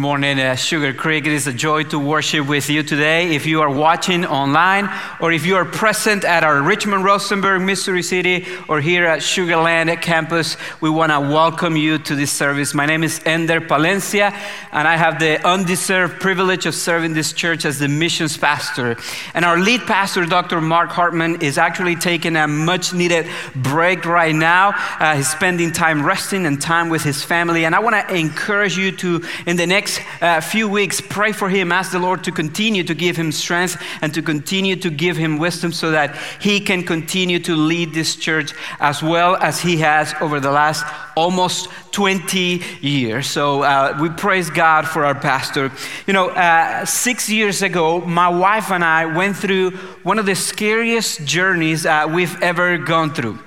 Good morning, uh, Sugar Creek. It is a joy to worship with you today. If you are watching online or if you are present at our Richmond, Rosenberg, Missouri City, or here at Sugarland campus, we want to welcome you to this service. My name is Ender Palencia, and I have the undeserved privilege of serving this church as the missions pastor. And our lead pastor, Dr. Mark Hartman, is actually taking a much needed break right now. Uh, he's spending time resting and time with his family. And I want to encourage you to, in the next next uh, few weeks, pray for him. Ask the Lord to continue to give him strength and to continue to give him wisdom so that he can continue to lead this church as well as he has over the last almost 20 years. So uh, we praise God for our pastor. You know, uh, six years ago, my wife and I went through one of the scariest journeys uh, we've ever gone through.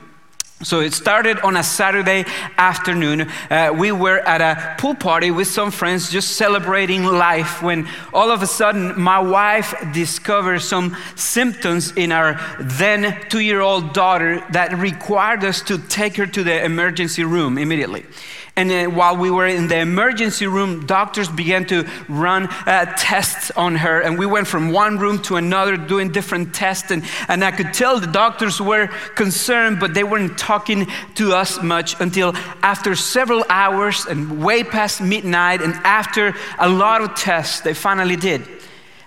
So it started on a Saturday afternoon. Uh, we were at a pool party with some friends just celebrating life when all of a sudden my wife discovered some symptoms in our then two year old daughter that required us to take her to the emergency room immediately. And then while we were in the emergency room, doctors began to run uh, tests on her. And we went from one room to another doing different tests. And, and I could tell the doctors were concerned, but they weren't talking to us much until after several hours and way past midnight, and after a lot of tests, they finally did.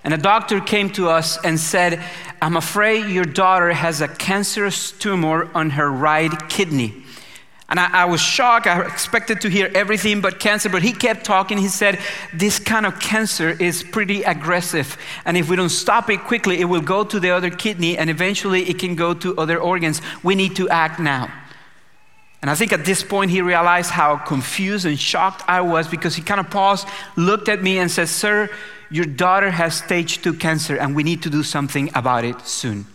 And a doctor came to us and said, I'm afraid your daughter has a cancerous tumor on her right kidney. And I, I, was shocked. I expected to hear everything but cancer, but he kept talking. He said, This kind of cancer is pretty aggressive. And if we don't stop it quickly, it will go to the other kidney and eventually it can go to other organs. We need to act now. And I think at this point he realized how confused and shocked I was because he kind of paused, looked at me, and said, Sir, your daughter has stage two cancer and we need to do something about it soon.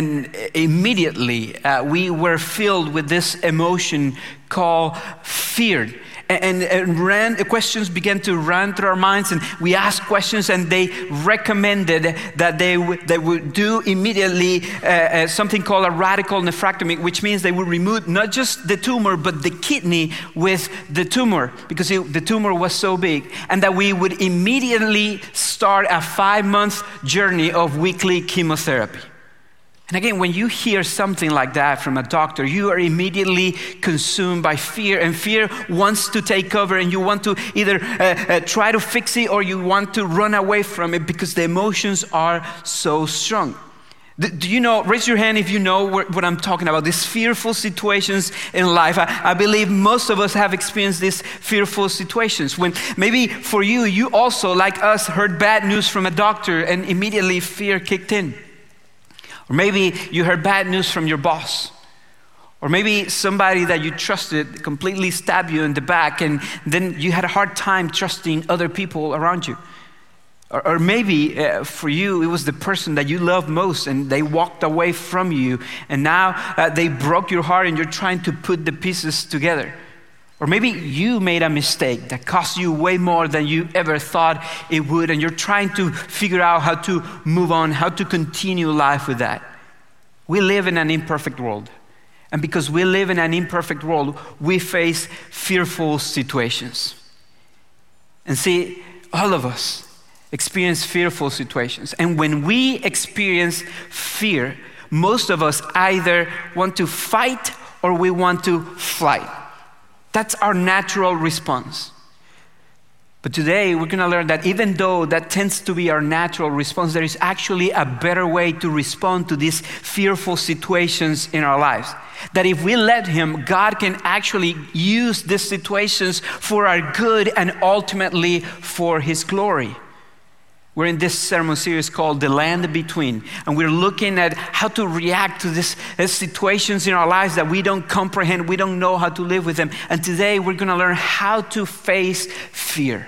And immediately uh, we were filled with this emotion called fear. And, and ran, questions began to run through our minds, and we asked questions, and they recommended that they, w- they would do immediately uh, uh, something called a radical nephrectomy, which means they would remove not just the tumor, but the kidney with the tumor, because it, the tumor was so big, and that we would immediately start a five month journey of weekly chemotherapy. And again, when you hear something like that from a doctor, you are immediately consumed by fear, and fear wants to take over, and you want to either uh, uh, try to fix it or you want to run away from it because the emotions are so strong. Do you know, raise your hand if you know what I'm talking about, these fearful situations in life. I, I, believe most of us have experienced these fearful situations when maybe for you, you also, like us, heard bad news from a doctor and immediately fear kicked in. Or maybe you heard bad news from your boss. Or maybe somebody that you trusted completely stabbed you in the back, and then you had a hard time trusting other people around you. Or, or maybe uh, for you, it was the person that you loved most, and they walked away from you, and now uh, they broke your heart, and you're trying to put the pieces together. Or maybe you made a mistake that cost you way more than you ever thought it would, and you're trying to figure out how to move on, how to continue life with that. We live in an imperfect world. And because we live in an imperfect world, we face fearful situations. And see, all of us experience fearful situations. And when we experience fear, most of us either want to fight or we want to flight. That's our natural response. But today we're going to learn that even though that tends to be our natural response, there is actually a better way to respond to these fearful situations in our lives. That if we let Him, God can actually use these situations for our good and ultimately for His glory. We're in this sermon series called The Land Between, and we're looking at how to react to these situations in our lives that we don't comprehend, we don't know how to live with them. And today we're going to learn how to face fear.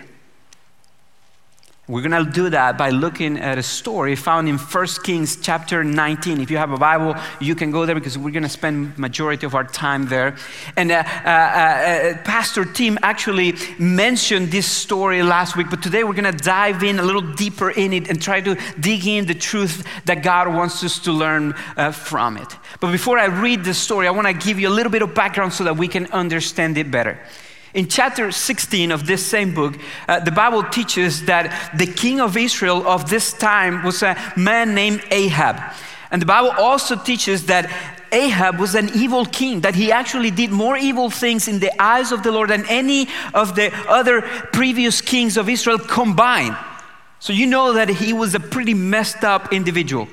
We're going to do that by looking at a story found in 1 Kings chapter 19. If you have a Bible, you can go there because we're going to spend majority of our time there. And uh, uh, uh, Pastor Tim actually mentioned this story last week, but today we're going to dive in a little deeper in it and try to dig in the truth that God wants us to learn uh, from it. But before I read the story, I want to give you a little bit of background so that we can understand it better. In chapter 16 of this same book, uh, the Bible teaches that the king of Israel of this time was a man named Ahab. And the Bible also teaches that Ahab was an evil king, that he actually did more evil things in the eyes of the Lord than any of the other previous kings of Israel combined. So you know that he was a pretty messed up individual.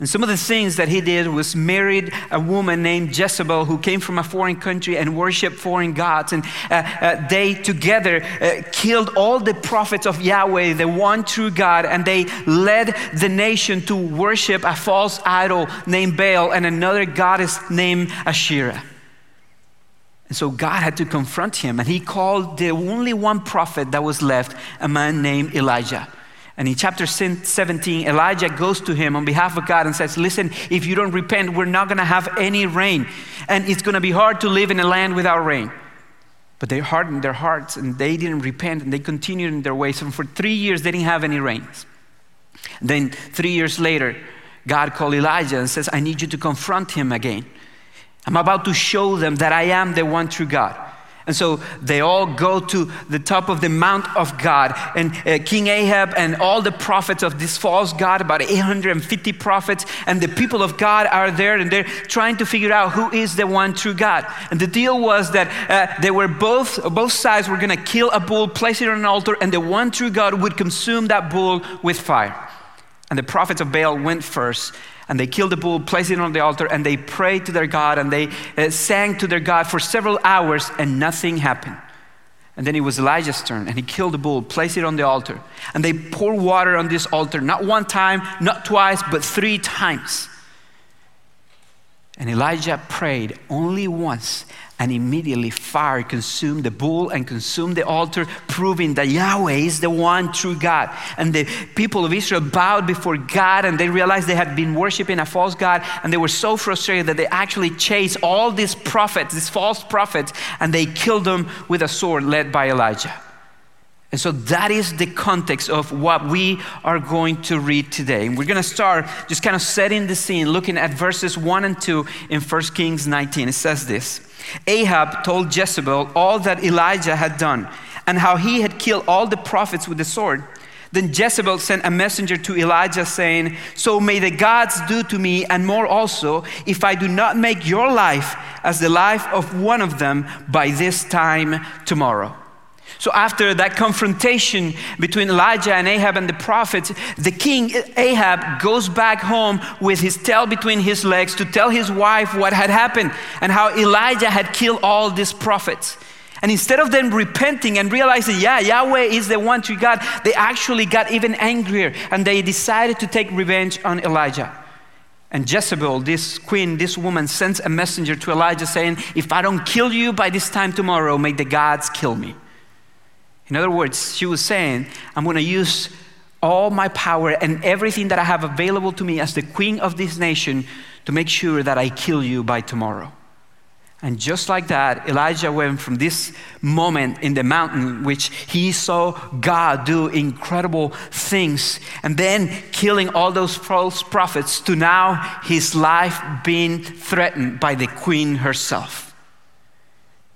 And some of the things that he did was married a woman named Jezebel who came from a foreign country and worshiped foreign gods. And uh, uh, they together uh, killed all the prophets of Yahweh, the one true God, and they led the nation to worship a false idol named Baal and another goddess named Asherah. And so God had to confront him, and he called the only one prophet that was left, a man named Elijah. And in chapter 17, Elijah goes to him on behalf of God and says, Listen, if you don't repent, we're not going to have any rain. And it's going to be hard to live in a land without rain. But they hardened their hearts and they didn't repent and they continued in their ways. And for three years, they didn't have any rains. Then, three years later, God called Elijah and says, I need you to confront him again. I'm about to show them that I am the one true God. And so they all go to the top of the Mount of God. And uh, King Ahab and all the prophets of this false God, about 850 prophets, and the people of God are there and they're trying to figure out who is the one true God. And the deal was that uh, they were both, both sides were going to kill a bull, place it on an altar, and the one true God would consume that bull with fire. And the prophets of Baal went first and they killed the bull, placed it on the altar, and they prayed to their God and they uh, sang to their God for several hours, and nothing happened. And then it was Elijah's turn, and he killed the bull, placed it on the altar, and they poured water on this altar, not one time, not twice, but three times. And Elijah prayed only once, and immediately fire consumed the bull and consumed the altar, proving that Yahweh is the one true God. And the people of Israel bowed before God and they realized they had been worshiping a false God and they were so frustrated that they actually chased all these prophets, these false prophets, and they killed them with a sword led by Elijah. And so that is the context of what we are going to read today. And we're going to start just kind of setting the scene, looking at verses 1 and 2 in 1 Kings 19. It says this Ahab told Jezebel all that Elijah had done and how he had killed all the prophets with the sword. Then Jezebel sent a messenger to Elijah saying, So may the gods do to me and more also if I do not make your life as the life of one of them by this time tomorrow. So, after that confrontation between Elijah and Ahab and the prophets, the king Ahab goes back home with his tail between his legs to tell his wife what had happened and how Elijah had killed all these prophets. And instead of them repenting and realizing, yeah, Yahweh is the one true God, they actually got even angrier and they decided to take revenge on Elijah. And Jezebel, this queen, this woman, sends a messenger to Elijah saying, If I don't kill you by this time tomorrow, may the gods kill me. In other words, she was saying, I'm going to use all my power and everything that I have available to me as the queen of this nation to make sure that I kill you by tomorrow. And just like that, Elijah went from this moment in the mountain, which he saw God do incredible things, and then killing all those false prophets, to now his life being threatened by the queen herself.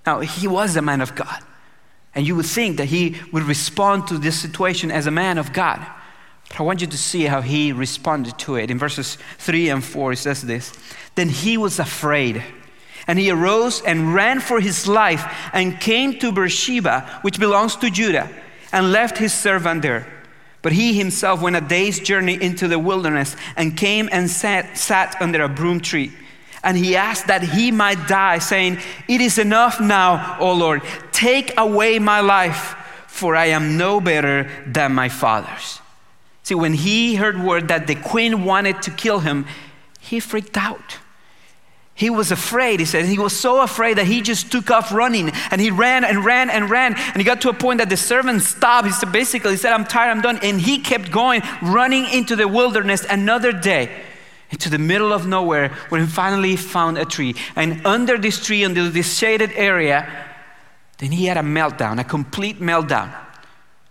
Now, he was a man of God. And you would think that he would respond to this situation as a man of God. But I want you to see how he responded to it. In verses 3 and 4, it says this Then he was afraid, and he arose and ran for his life and came to Beersheba, which belongs to Judah, and left his servant there. But he himself went a day's journey into the wilderness and came and sat, sat under a broom tree. And he asked that he might die, saying, It is enough now, O Lord. Take away my life, for I am no better than my fathers. See, when he heard word that the queen wanted to kill him, he freaked out. He was afraid. He said he was so afraid that he just took off running and he ran and ran and ran. And he got to a point that the servant stopped. He said, basically, he said, I'm tired, I'm done. And he kept going, running into the wilderness another day into the middle of nowhere where he finally found a tree. And under this tree, under this shaded area, then he had a meltdown, a complete meltdown.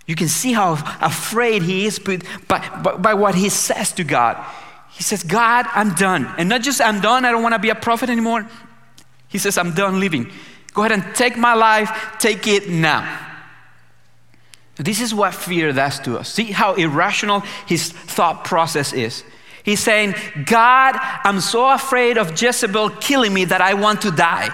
You can see how afraid he is by, by, by what he says to God. He says, God, I'm done. And not just I'm done, I don't want to be a prophet anymore. He says, I'm done living. Go ahead and take my life, take it now. This is what fear does to us. See how irrational his thought process is. He's saying, God, I'm so afraid of Jezebel killing me that I want to die.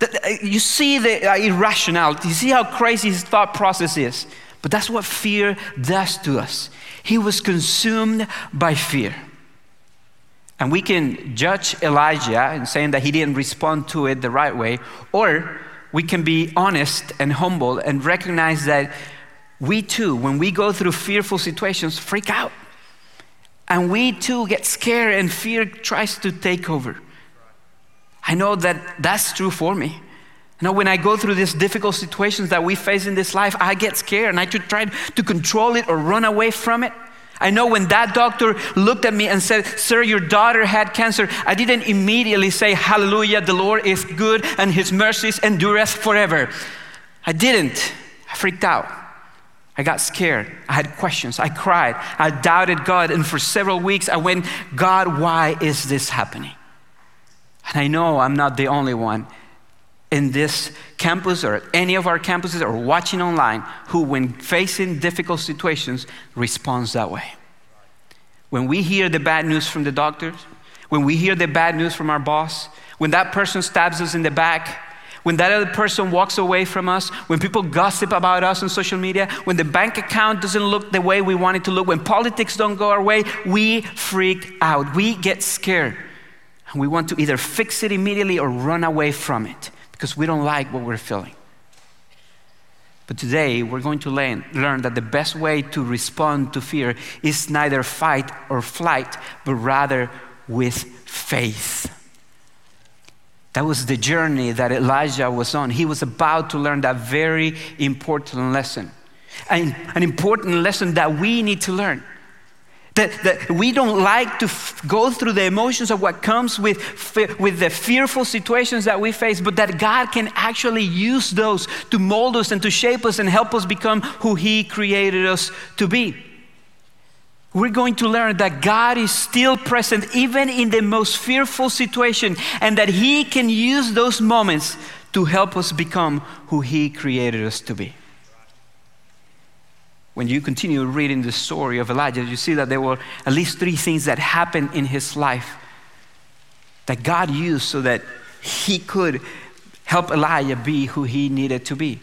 Uh, you see the uh, irrationality, you see how crazy his thought process is. But that's what fear does to us. He was consumed by fear. And we can judge Elijah and saying that he didn't respond to it the right way, or we can be honest and humble and recognize that we too, when we go through fearful situations, freak out. And we too get scared and fear tries to take over. I know that that's true for me. You know, when I go through these difficult situations that we face in this life, I get scared and I try to control it or run away from it. I know when that doctor looked at me and said, Sir, your daughter had cancer, I didn't immediately say, Hallelujah, the Lord is good and his mercies endureth forever. I didn't. I freaked out. I got scared. I had questions. I cried. I doubted God. And for several weeks, I went, God, why is this happening? And I know I'm not the only one in this campus or any of our campuses or watching online who, when facing difficult situations, responds that way. When we hear the bad news from the doctors, when we hear the bad news from our boss, when that person stabs us in the back, when that other person walks away from us, when people gossip about us on social media, when the bank account doesn't look the way we want it to look, when politics don't go our way, we freak out. We get scared. And we want to either fix it immediately or run away from it because we don't like what we're feeling. But today, we're going to learn, learn, that the best way to respond to fear is neither fight or flight, but rather with faith. That was the journey that Elijah was on. He was about to learn that very important lesson. And an important lesson that we need to learn. That, that we don't like to f- go through the emotions of what comes with, with the fearful situations that we face, but that God can actually use those to mold us and to shape us and help us become who He created us to be we're going to learn that God is still present even in the most fearful situation and that He can use those moments to help us become who He created us to be. When you continue reading the story of Elijah, you see that there were at least three things that happened in his life that God used so that He could help Elijah be who he needed to be.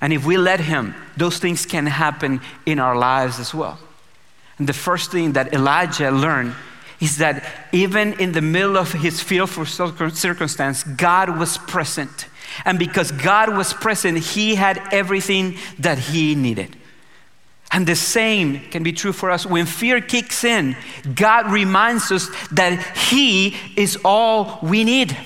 And if we let Him, those things can happen in our lives as well. And the first thing that Elijah learned is that even in the middle of his fearful circumstance, God was present. And because God was present, he had everything that he needed. And the same can be true for us. When fear kicks in, God reminds us that He is all we need.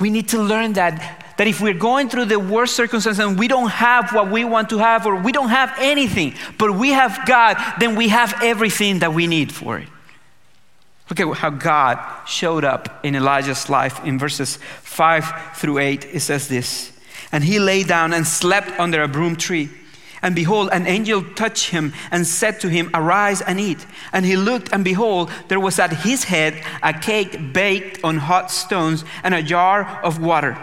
We need to learn that that if we're going through the worst circumstances and we don't have what we want to have or we don't have anything, but we have God, then we have everything that we need for it. Look at how God showed up in Elijah's life in verses 5 through 8. It says this And he lay down and slept under a broom tree. And behold, an angel touched him and said to him, Arise and eat. And he looked, and behold, there was at his head a cake baked on hot stones and a jar of water.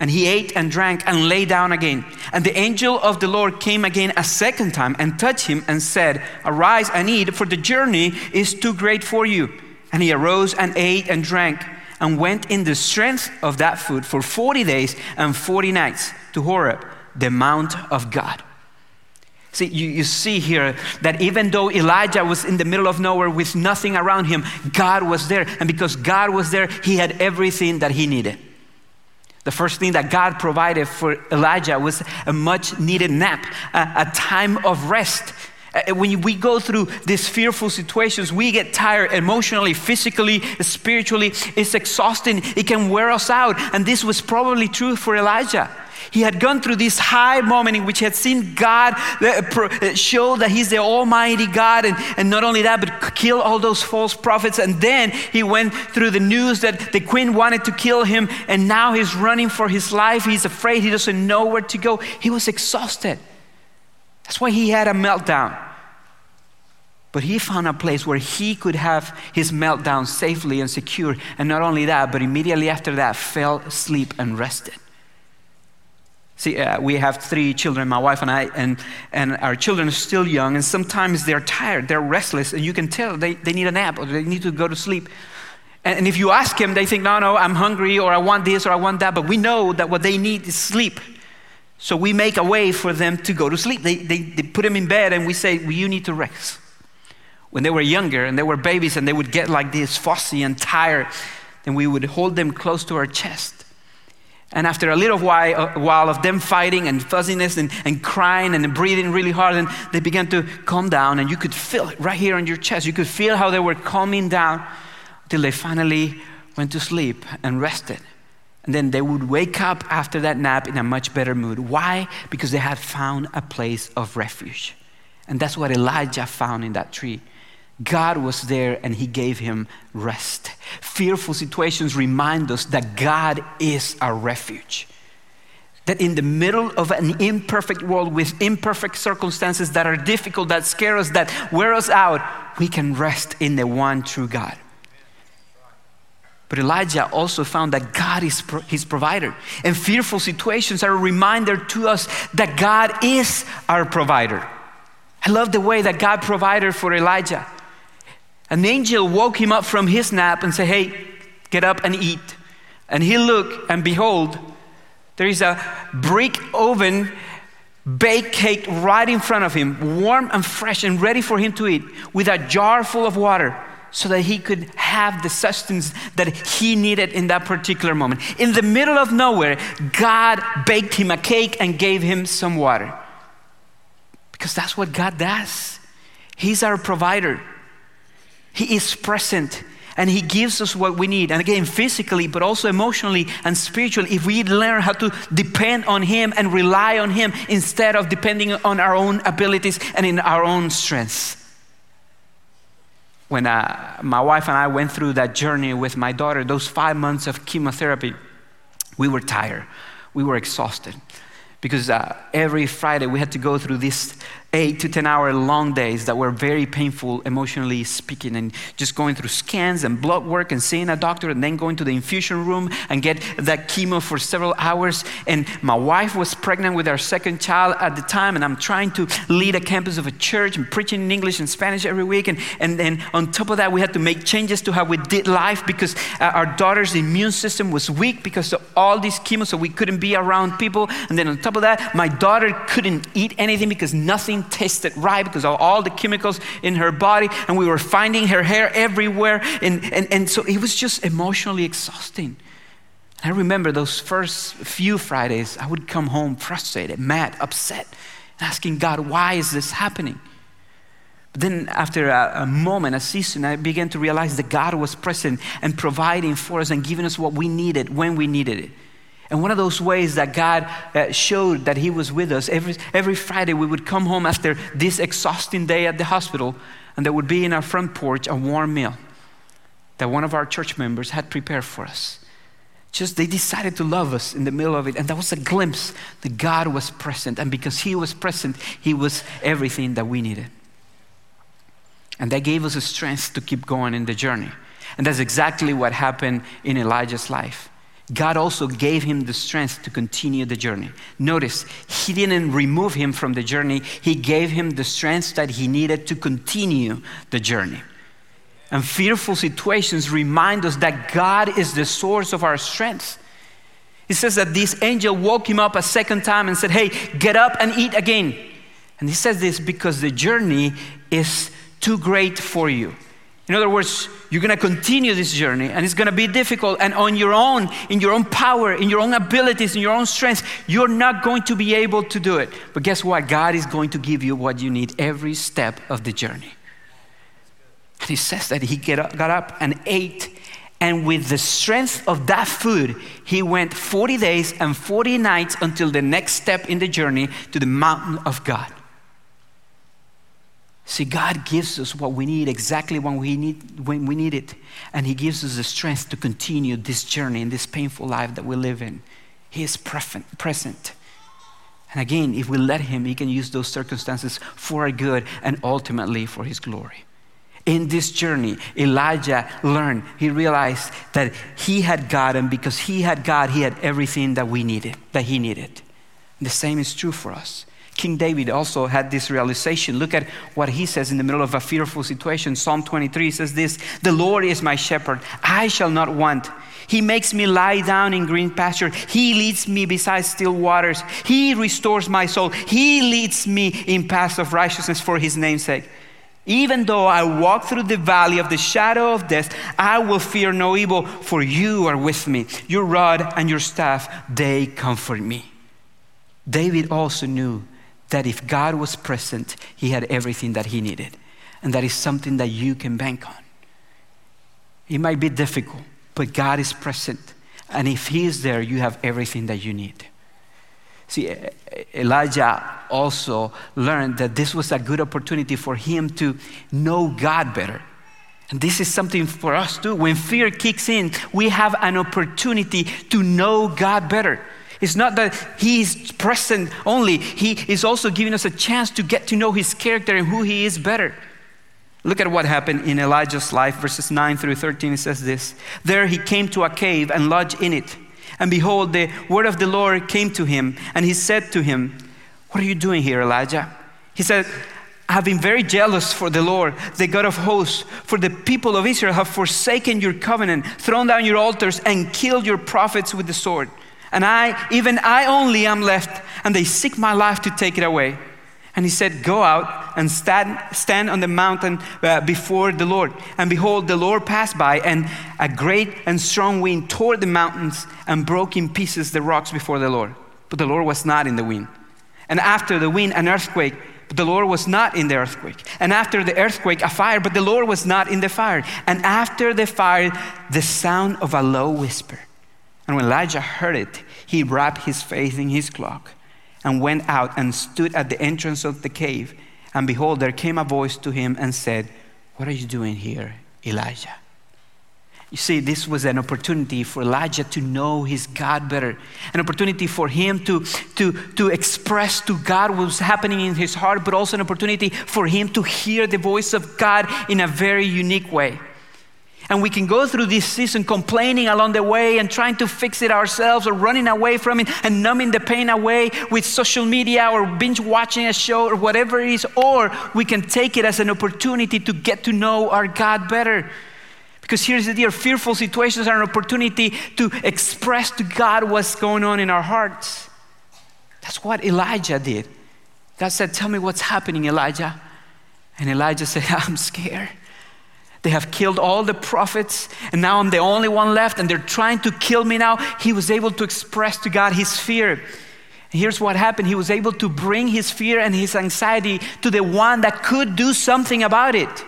And he ate and drank and lay down again. And the angel of the Lord came again a second time and touched him and said, Arise and eat, for the journey is too great for you. And he arose and ate and drank and went in the strength of that food for 40 days and 40 nights to Horeb, the mount of God. See, you, you see here that even though Elijah was in the middle of nowhere with nothing around him, God was there. And because God was there, he had everything that he needed. The first thing that God provided for Elijah was a much needed nap, a, a time of rest. Uh, when we go through these fearful situations, we get tired emotionally, physically, spiritually. It's exhausting. It can wear us out. And this was probably true for Elijah. He had gone through this high moment in which he had seen God uh, uh, show that he's the Almighty God, and, and not only that, but kill all those false prophets. And then he went through the news that the queen wanted to kill him, and now he's running for his life. He's afraid, he doesn't know where to go. He was exhausted. That's why he had a meltdown. But he found a place where he could have his meltdown safely and secure. And not only that, but immediately after that, fell asleep and rested. See, uh, we have three children, my wife and I, and, and our children are still young, and sometimes they're tired, they're restless, and you can tell they, they need a nap or they need to go to sleep. And, and if you ask them, they think, no, no, I'm hungry, or I want this, or I want that, but we know that what they need is sleep. So we make a way for them to go to sleep. They, they, they put them in bed, and we say, well, you need to rest. When they were younger and they were babies, and they would get like this, fussy and tired, then we would hold them close to our chest and after a little while, a while of them fighting and fuzziness and, and crying and breathing really hard, and they began to calm down, and you could feel it right here on your chest. You could feel how they were calming down until they finally went to sleep and rested. And then they would wake up after that nap in a much better mood. Why? Because they had found a place of refuge. And that's what Elijah found in that tree. God was there and he gave him rest. Fearful situations remind us that God is our refuge. That in the middle of an imperfect world with imperfect circumstances that are difficult, that scare us, that wear us out, we can rest in the one true God. But Elijah also found that God is his provider. And fearful situations are a reminder to us that God is our provider. I love the way that God provided for Elijah. An angel woke him up from his nap and said, Hey, get up and eat. And he looked, and behold, there is a brick oven baked cake right in front of him, warm and fresh and ready for him to eat, with a jar full of water so that he could have the sustenance that he needed in that particular moment. In the middle of nowhere, God baked him a cake and gave him some water. Because that's what God does. He's our provider. He is present and He gives us what we need. And again, physically, but also emotionally and spiritually, if we learn how to depend on Him and rely on Him instead of depending on our own abilities and in our own strengths. When uh, my wife and I went through that journey with my daughter, those five months of chemotherapy, we were tired, we were exhausted because uh, every Friday we had to go through these eight to 10 hour long days that were very painful, emotionally speaking, and just going through scans and blood work and seeing a doctor and then going to the infusion room and get that chemo for several hours. And my wife was pregnant with our second child at the time, and I'm trying to lead a campus of a church and preaching in English and Spanish every week. And, and then on top of that, we had to make changes to how we did life because uh, our daughter's immune system was weak because of all these chemo, so we couldn't be around people. And then on top of that, my daughter couldn't eat anything because nothing tasted right because of all the chemicals in her body. And we were finding her hair everywhere. And, and, and so it was just emotionally exhausting. I remember those first few Fridays, I would come home frustrated, mad, upset, asking God, why is this happening? But then, after a, a, moment, a season, I began to realize that God was present and providing for us and giving us what we needed when we needed it. And one of those ways that God uh, showed that He was with us, every, every Friday we would come home after this exhausting day at the hospital, and there would be in our front porch a warm meal that one of our church members had prepared for us. Just they decided to love us in the middle of it, and that was a glimpse that God was present. And because He was present, He was everything that we needed. And that gave us a strength to keep going in the journey. And that's exactly what happened in Elijah's life. God also gave him the strength to continue the journey. Notice, he didn't remove him from the journey, he gave him the strength that he needed to continue the journey. And fearful situations remind us that God is the source of our strength. He says that this angel woke him up a second time and said, Hey, get up and eat again. And he says this because the journey is too great for you. In other words, you're going to continue this journey and it's going to be difficult. And on your own, in your own power, in your own abilities, in your own strength, you're not going to be able to do it. But guess what? God is going to give you what you need every step of the journey. And he says that he up, got up and ate. And with the strength of that food, he went 40 days and 40 nights until the next step in the journey to the mountain of God. See, God gives us what we need exactly when we need, when we need it. And He gives us the strength to continue this journey in this painful life that we live in. He is present. And again, if we let Him, He can use those circumstances for our good and ultimately for His glory. In this journey, Elijah learned, he realized that he had God, and because he had God, he had everything that we needed, that he needed. The same is true for us. King David also had this realization. Look at what he says in the middle of a fearful situation. Psalm 23 says this The Lord is my shepherd, I shall not want. He makes me lie down in green pasture. He leads me beside still waters. He restores my soul. He leads me in paths of righteousness for his name's sake. Even though I walk through the valley of the shadow of death, I will fear no evil, for you are with me. Your rod and your staff, they comfort me. David also knew that if God was present, he had everything that he needed. And that is something that you can bank on. It might be difficult, but God is present. And if he is there, you have everything that you need. See, Elijah also learned that this was a good opportunity for him to know God better. And this is something for us too. When fear kicks in, we have an opportunity to know God better. It's not that He is present only, He is also giving us a chance to get to know His character and who He is better. Look at what happened in Elijah's life, verses 9 through 13. It says this There he came to a cave and lodged in it. And behold, the word of the Lord came to him, and he said to him, What are you doing here, Elijah? He said, I have been very jealous for the Lord, the God of hosts, for the people of Israel have forsaken your covenant, thrown down your altars, and killed your prophets with the sword. And I, even I only am left, and they seek my life to take it away. And he said, Go out and stand, stand on the mountain uh, before the Lord. And behold, the Lord passed by, and a great and strong wind tore the mountains and broke in pieces the rocks before the Lord. But the Lord was not in the wind. And after the wind, an earthquake. But the Lord was not in the earthquake. And after the earthquake, a fire. But the Lord was not in the fire. And after the fire, the sound of a low whisper. And when Elijah heard it, he wrapped his face in his cloak and went out and stood at the entrance of the cave. And behold, there came a voice to him and said, What are you doing here, Elijah? You see, this was an opportunity for Elijah to know his God better, an opportunity for him to, to, to express to God what was happening in his heart, but also an opportunity for him to hear the voice of God in a very unique way. And we can go through this season complaining along the way and trying to fix it ourselves or running away from it and numbing the pain away with social media or binge watching a show or whatever it is. Or we can take it as an opportunity to get to know our God better. Because here's the deal fearful situations are an opportunity to express to God what's going on in our hearts. That's what Elijah did. God said, Tell me what's happening, Elijah. And Elijah said, I'm scared. They have killed all the prophets, and now I'm the only one left, and they're trying to kill me now. He was able to express to God his fear. And here's what happened he was able to bring his fear and his anxiety to the one that could do something about it.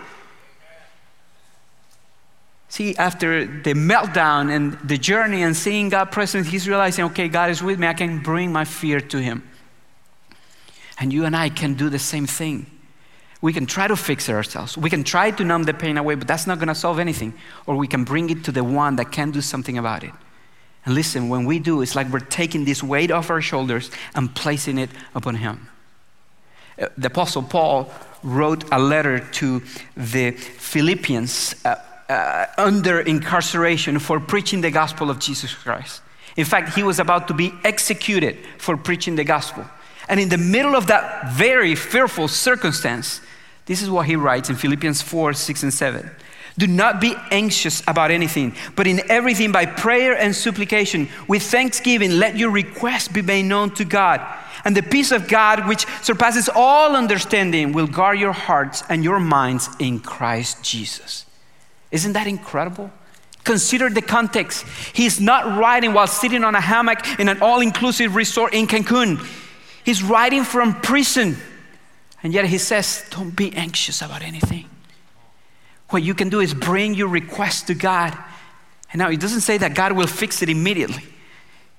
See, after the meltdown and the journey and seeing God present, he's realizing, okay, God is with me. I can bring my fear to him. And you and I can do the same thing. We can try to fix it ourselves. We can try to numb the pain away, but that's not going to solve anything. Or we can bring it to the one that can do something about it. And listen, when we do, it's like we're taking this weight off our shoulders and placing it upon Him. Uh, the Apostle Paul wrote a letter to the Philippians uh, uh, under incarceration for preaching the gospel of Jesus Christ. In fact, he was about to be executed for preaching the gospel. And in the middle of that very fearful circumstance, this is what he writes in Philippians 4 6 and 7. Do not be anxious about anything, but in everything by prayer and supplication, with thanksgiving, let your requests be made known to God. And the peace of God, which surpasses all understanding, will guard your hearts and your minds in Christ Jesus. Isn't that incredible? Consider the context. He's not writing while sitting on a hammock in an all inclusive resort in Cancun. He's writing from prison. And yet he says, Don't be anxious about anything. What you can do is bring your request to God. And now, it doesn't say that God will fix it immediately.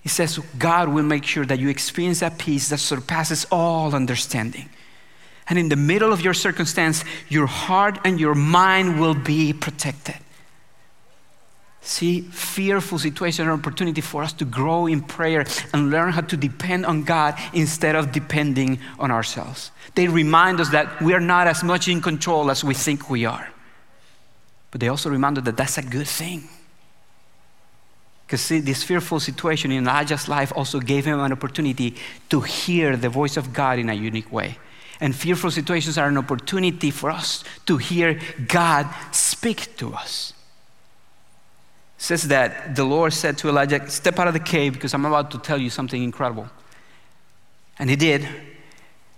He says, God will make sure that you experience that peace that surpasses all understanding. And in the middle of your circumstance, your heart and your mind will be protected. See, fearful situations are an opportunity for us to grow in prayer and learn how to depend on God instead of depending on ourselves. They remind us that we are not as much in control as we think we are. But they also remind us that that's a good thing. Because see, this fearful situation in Elijah's life also gave him an opportunity to hear the voice of God in a unique way. And fearful situations are an opportunity for us to hear God speak to us. Says that the Lord said to Elijah, Step out of the cave because I'm about to tell you something incredible. And he did.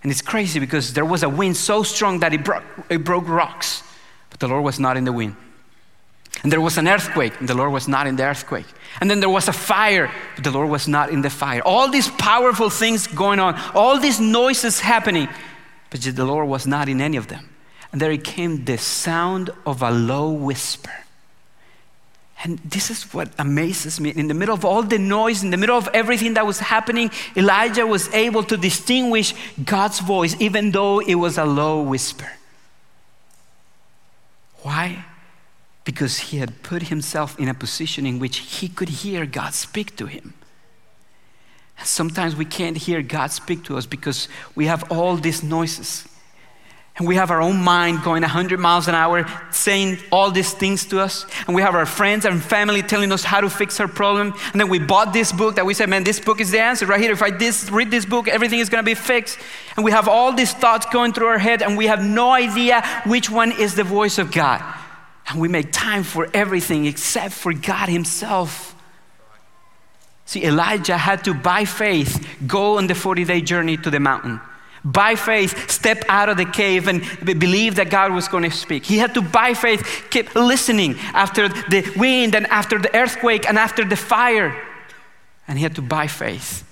And it's crazy because there was a wind so strong that it broke, it broke rocks, but the Lord was not in the wind. And there was an earthquake, and the Lord was not in the earthquake. And then there was a fire, but the Lord was not in the fire. All these powerful things going on, all these noises happening, but the Lord was not in any of them. And there came the sound of a low whisper. And this is what amazes me. In the middle of all the noise, in the middle of everything that was happening, Elijah was able to distinguish God's voice, even though it was a low whisper. Why? Because he had put himself in a position in which he could hear God speak to him. Sometimes we can't hear God speak to us because we have all these noises. And we have our own mind going 100 miles an hour, saying all these things to us. And we have our friends and family telling us how to fix our problem. And then we bought this book that we said, man, this book is the answer right here. If I this, read this book, everything is going to be fixed. And we have all these thoughts going through our head, and we have no idea which one is the voice of God. And we make time for everything except for God Himself. See, Elijah had to, by faith, go on the 40 day journey to the mountain by faith, step out of the cave and believe that God was going to speak. He had to, by faith, keep listening after the wind and after the earthquake and after the fire. And he had to, by faith,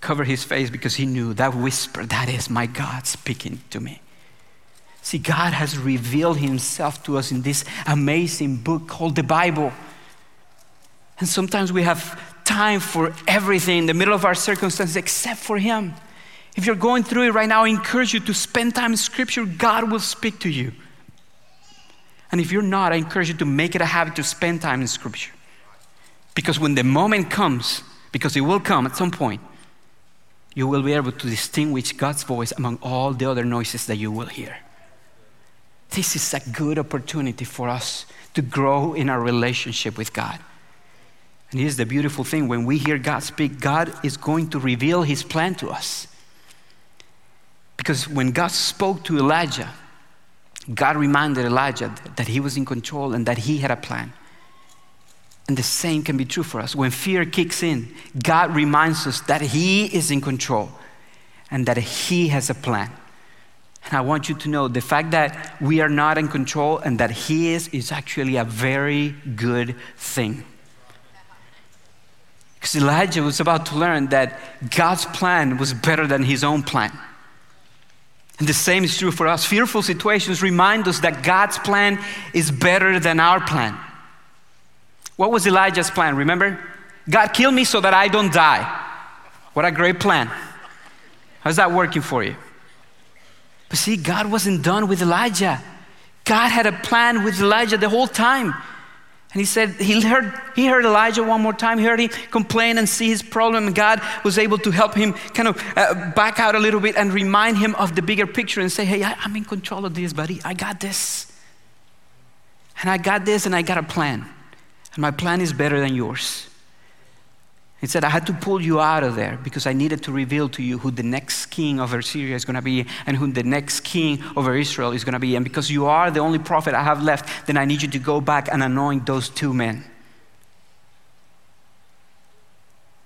cover his face because he knew that whisper, that is my God speaking to me. See, God has revealed himself to us in this amazing book called the Bible. And sometimes we have time for everything in the middle of our circumstances except for him. If you're going through it right now, I encourage you to spend time in Scripture. God will speak to you. And if you're not, I encourage you to make it a habit to spend time in Scripture. Because when the moment comes, because it will come at some point, you will be able to distinguish God's voice among all the other noises that you will hear. This is a good opportunity for us to grow in our relationship with God. And here's the beautiful thing when we hear God speak, God is going to reveal His plan to us. Because when God spoke to Elijah, God reminded Elijah that he was in control and that he had a plan. And the same can be true for us. When fear kicks in, God reminds us that he is in control and that he has a plan. And I want you to know the fact that we are not in control and that he is is actually a very good thing. Because Elijah was about to learn that God's plan was better than his own plan. And the same is true for us. Fearful situations remind us that God's plan is better than our plan. What was Elijah's plan? Remember? God, kill me so that I don't die. What a great plan. How's that working for you? But see, God wasn't done with Elijah. God had a plan with Elijah the whole time. And he said he heard, he heard Elijah one more time. He heard him complain and see his problem. And God was able to help him kind of uh, back out a little bit and remind him of the bigger picture and say, Hey, I, I'm in control of this, buddy. I got this. And I got this and I got a plan. And my plan is better than yours. He said, I had to pull you out of there because I needed to reveal to you who the next king of Assyria is going to be and who the next king over Israel is going to be. And because you are the only prophet I have left, then I need you to go back and anoint those two men.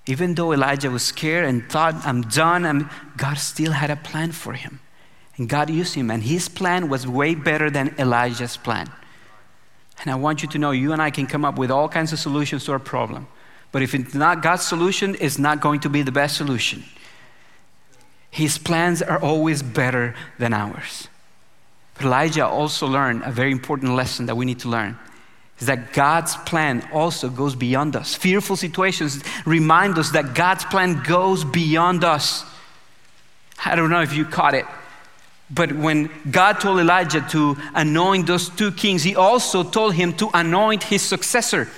Even though Elijah was scared and thought, I'm done, I'm, God still had a plan for him. And God used him, and his plan was way better than Elijah's plan. And I want you to know, you and I can come up with all kinds of solutions to our problem. But if it's not God's solution, it's not going to be the best solution. His plans are always better than ours. But Elijah also learned a very important lesson that we need to learn is that God's plan also goes beyond us. Fearful situations remind us that God's plan goes beyond us. I don't know if you caught it, but when God told Elijah to anoint those two kings, he also told him to anoint his successor.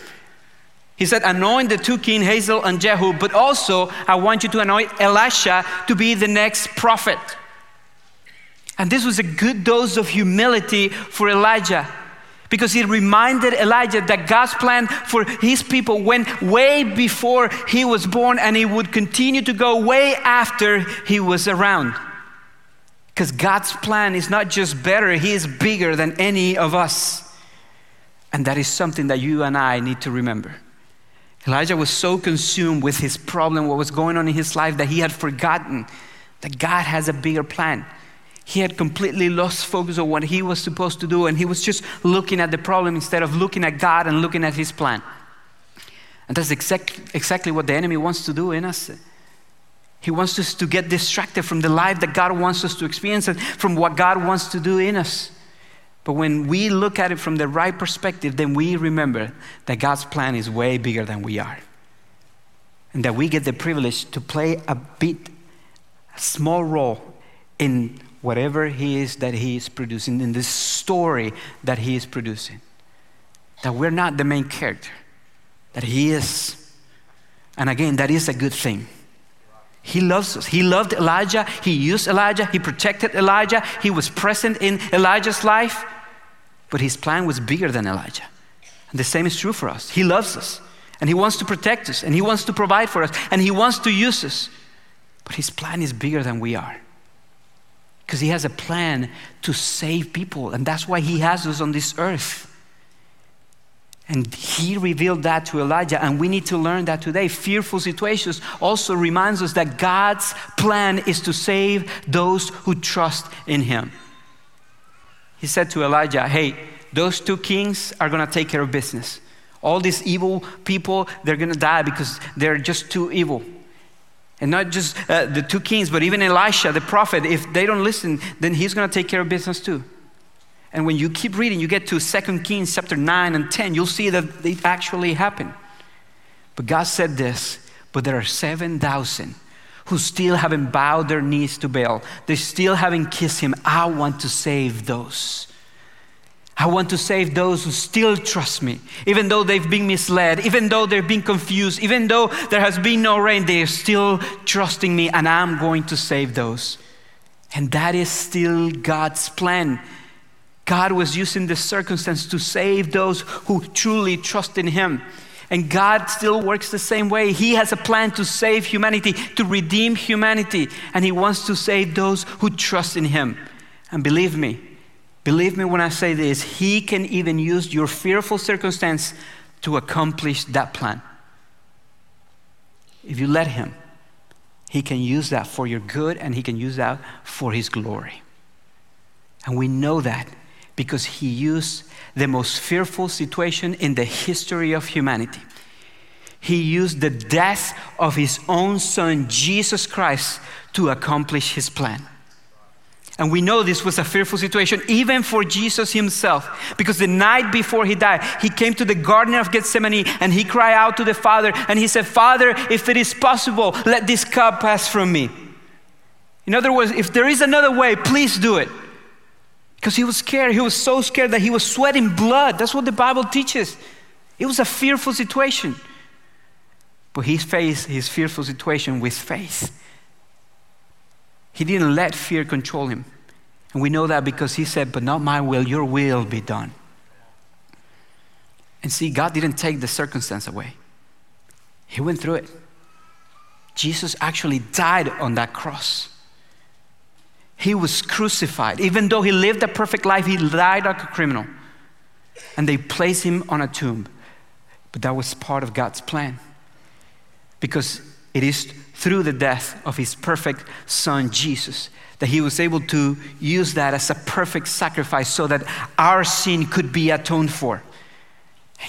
He said, Anoint the two kings, Hazael and Jehu, but also I want you to anoint Elisha to be the next prophet. And this was a good dose of humility for Elijah because he reminded Elijah that God's plan for his people went way before he was born and he would continue to go way after he was around. Because God's plan is not just better, he is bigger than any of us. And that is something that you and I need to remember. Elijah was so consumed with his problem, what was going on in his life, that he had forgotten that God has a bigger plan. He had completely lost focus on what he was supposed to do, and he was just looking at the problem instead of looking at God and looking at his plan. And that's exact, exactly what the enemy wants to do in us. He wants us to get distracted from the life that God wants us to experience and from what God wants to do in us. But when we look at it from the right perspective, then we remember that God's plan is way bigger than we are. And that we get the privilege to play a bit, a small role in whatever He is that He is producing, in this story that He is producing. That we're not the main character, that He is. And again, that is a good thing. He loves us. He loved Elijah. He used Elijah. He protected Elijah. He was present in Elijah's life. But his plan was bigger than Elijah. And the same is true for us. He loves us. And he wants to protect us. And he wants to provide for us. And he wants to use us. But his plan is bigger than we are. Because he has a plan to save people. And that's why he has us on this earth. And he revealed that to Elijah, and we need to learn that today. Fearful situations also reminds us that God's plan is to save those who trust in him. He said to Elijah, Hey, those two kings are going to take care of business. All these evil people, they're going to die because they're just too evil. And not just uh, the two kings, but even Elisha, the prophet, if they don't listen, then he's going to take care of business too. And when you keep reading, you get to 2 Kings chapter 9 and 10, you'll see that it actually happened. But God said this, but there are 7,000 who still haven't bowed their knees to Baal. They still haven't kissed him. I want to save those. I want to save those who still trust me, even though they've been misled, even though they've been confused, even though there has been no rain, they are still trusting me, and I'm going to save those. And that is still God's plan. God was using this circumstance to save those who truly trust in Him. And God still works the same way. He has a plan to save humanity, to redeem humanity, and He wants to save those who trust in Him. And believe me, believe me when I say this, He can even use your fearful circumstance to accomplish that plan. If you let Him, He can use that for your good and He can use that for His glory. And we know that because he used the most fearful situation in the history of humanity. He used the death of his own son, Jesus Christ, to accomplish his plan. And we know this was a fearful situation, even for Jesus himself, because the night before he died, he came to the Garden of Gethsemane and he cried out to the Father and he said, Father, if it is possible, let this cup pass from me. In other words, if there is another way, please do it. Because he was scared. He was so scared that he was sweating blood. That's what the Bible teaches. It was a fearful situation. But he faced his fearful situation with faith. He didn't let fear control him. And we know that because he said, But not my will, your will be done. And see, God didn't take the circumstance away, He went through it. Jesus actually died on that cross. He was crucified. Even though he lived a perfect life, he died like a criminal. And they placed him on a tomb. But that was part of God's plan. Because it is through the death of his perfect son, Jesus, that he was able to use that as a perfect sacrifice so that our sin could be atoned for.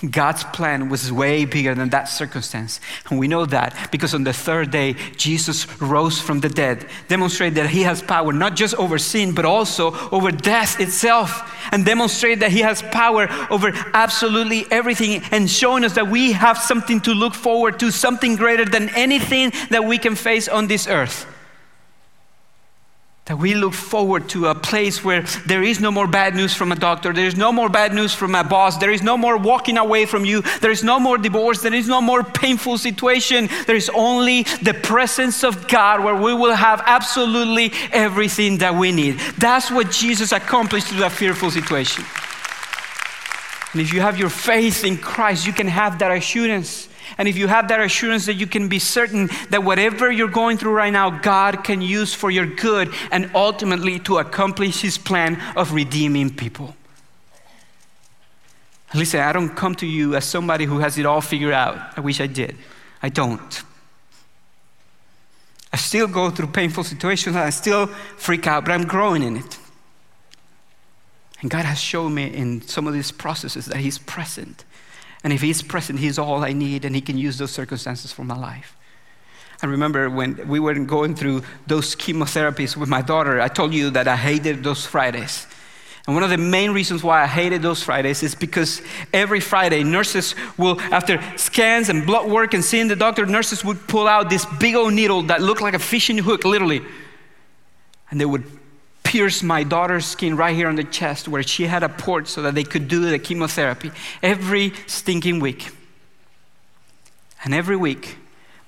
God's plan was way bigger than that circumstance. And we know that because on the third day, Jesus rose from the dead, demonstrated that he has power not just over sin, but also over death itself, and demonstrated that he has power over absolutely everything, and showing us that we have something to look forward to, something greater than anything that we can face on this earth. That we look forward to a place where there is no more bad news from a doctor, there is no more bad news from a boss, there is no more walking away from you, there is no more divorce, there is no more painful situation. There is only the presence of God where we will have absolutely everything that we need. That's what Jesus accomplished through that fearful situation. And if you have your faith in Christ, you can have that assurance. And if you have that assurance that you can be certain that whatever you're going through right now, God can use for your good and ultimately to accomplish His plan of redeeming people. Listen, I don't come to you as somebody who has it all figured out. I wish I did. I don't. I still go through painful situations. I still freak out, but I'm growing in it. And God has shown me in some of these processes that He's present. And if He's present, He's all I need, and He can use those circumstances for my life. I remember when we were going through those chemotherapies with my daughter, I told you that I hated those Fridays. And one of the main reasons why I hated those Fridays is because every Friday, nurses will, after scans and blood work and seeing the doctor, nurses would pull out this big old needle that looked like a fishing hook, literally. And they would pierce my daughter's skin right here on the chest where she had a port so that they could do the chemotherapy every stinking week. And every week,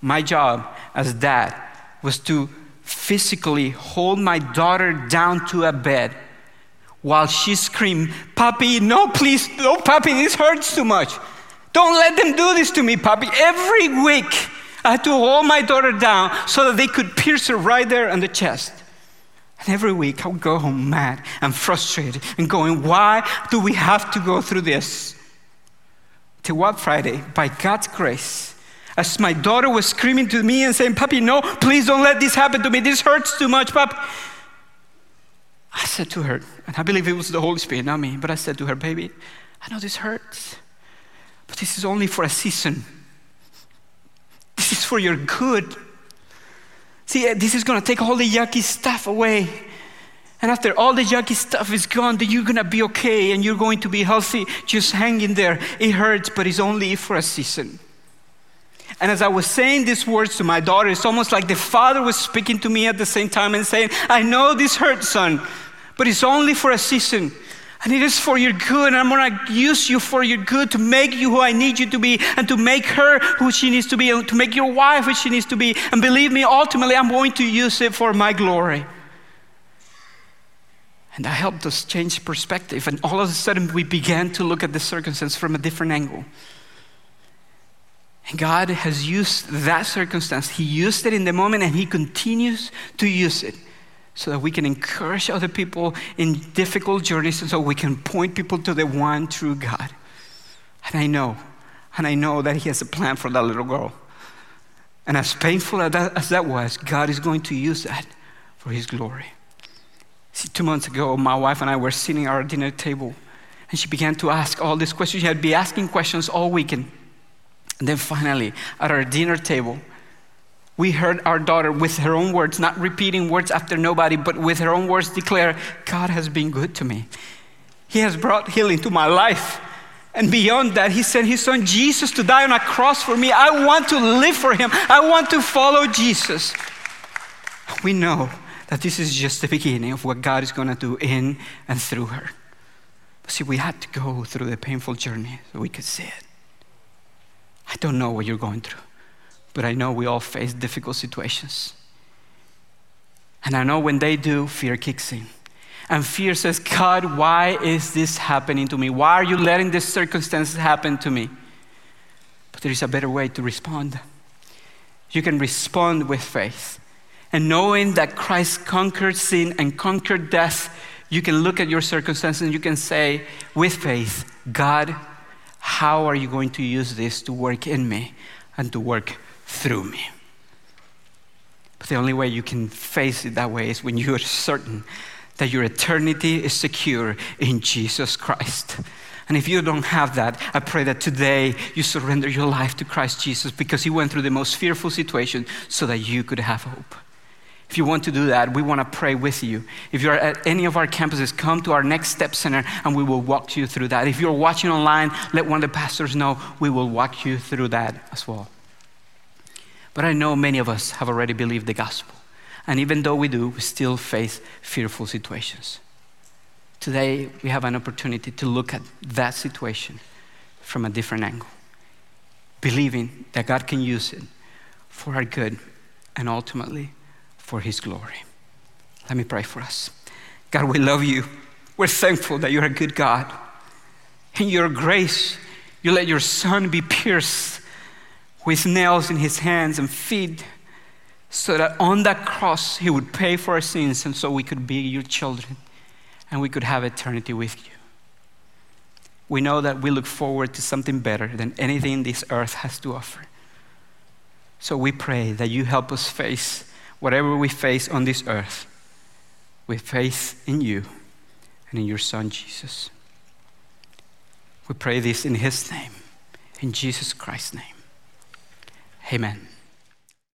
my job as dad was to physically hold my daughter down to a bed while she screamed, Papi, no, please, no, Papi, this hurts too much. Don't let them do this to me, Papi. Every week, I had to hold my daughter down so that they could pierce her right there on the chest. And every week, I would go home mad and frustrated and going, Why do we have to go through this? Till what Friday, by God's grace, as my daughter was screaming to me and saying, Papi, no, please don't let this happen to me. This hurts too much, Papi. I said to her, and I believe it was the Holy Spirit, not me, but I said to her, Baby, I know this hurts, but this is only for a season. This is for your good. See, eh, this is going to take all the yucky stuff away. And after all the yucky stuff is gone, then you're going to be okay and you're going to be healthy. Just hang in there. It hurts, but it's only for a season. And as I was saying these words to my daughter, it's almost like the father was speaking to me at the same time and saying, I know this hurts, son, but it's only for a season. And it is for your good, and I'm gonna use you for your good to make you who I need you to be, and to make her who she needs to be, and to make your wife who she needs to be. And believe me, ultimately, I'm going to use it for my glory. And that helped us change perspective, and all of a sudden, we began to look at the circumstance from a different angle. And God has used that circumstance. He used it in the moment, and He continues to use it so that we can encourage other people in difficult journeys and so we can point people to the one true God. And I know, and I know that He has a plan for that little girl. And as painful as that, as that was, God is going to use that for His glory. See, two months ago, my wife and I were sitting at our dinner table, and she began to ask all these questions. She had been asking questions all weekend. And then finally, at our dinner table, we heard our daughter, with her own words, not repeating words after nobody, but with her own words, declare, God has been good to me. He has brought healing to my life. And beyond that, He sent His Son Jesus to die on a cross for me. I want to live for Him, I want to follow Jesus. We know that this is just the beginning of what God is going to do in and through her. See, we had to go through the painful journey so we could see it. I don't know what you're going through but I know we all face difficult situations. And I know when they do, fear kicks in. And fear says, God, why is this happening to me? Why are you letting this circumstance happen to me? But there is a better way to respond. You can respond with faith. And knowing that Christ conquered sin and conquered death, you can look at your circumstances and you can say, with faith, God, how are you going to use this to work in me and to work through me. But the only way you can face it that way is when you are certain that your eternity is secure in Jesus Christ. And if you don't have that, I pray that today you surrender your life to Christ Jesus because he went through the most fearful situation so that you could have hope. If you want to do that, we want to pray with you. If you're at any of our campuses, come to our Next Step Center and we will walk you through that. If you're watching online, let one of the pastors know. We will walk you through that as well. But I know many of us have already believed the gospel. And even though we do, we still face fearful situations. Today, we have an opportunity to look at that situation from a different angle, believing that God can use it for our good and ultimately for His glory. Let me pray for us. God, we love you. We're thankful that you're a good God. In your grace, you let your son be pierced with nails in his hands and feet so that on that cross he would pay for our sins and so we could be your children and we could have eternity with you. We know that we look forward to something better than anything this earth has to offer. So we pray that you help us face whatever we face on this earth with faith in you and in your Son, Jesus. We pray this in His name, in Jesus Christ's name. Amen.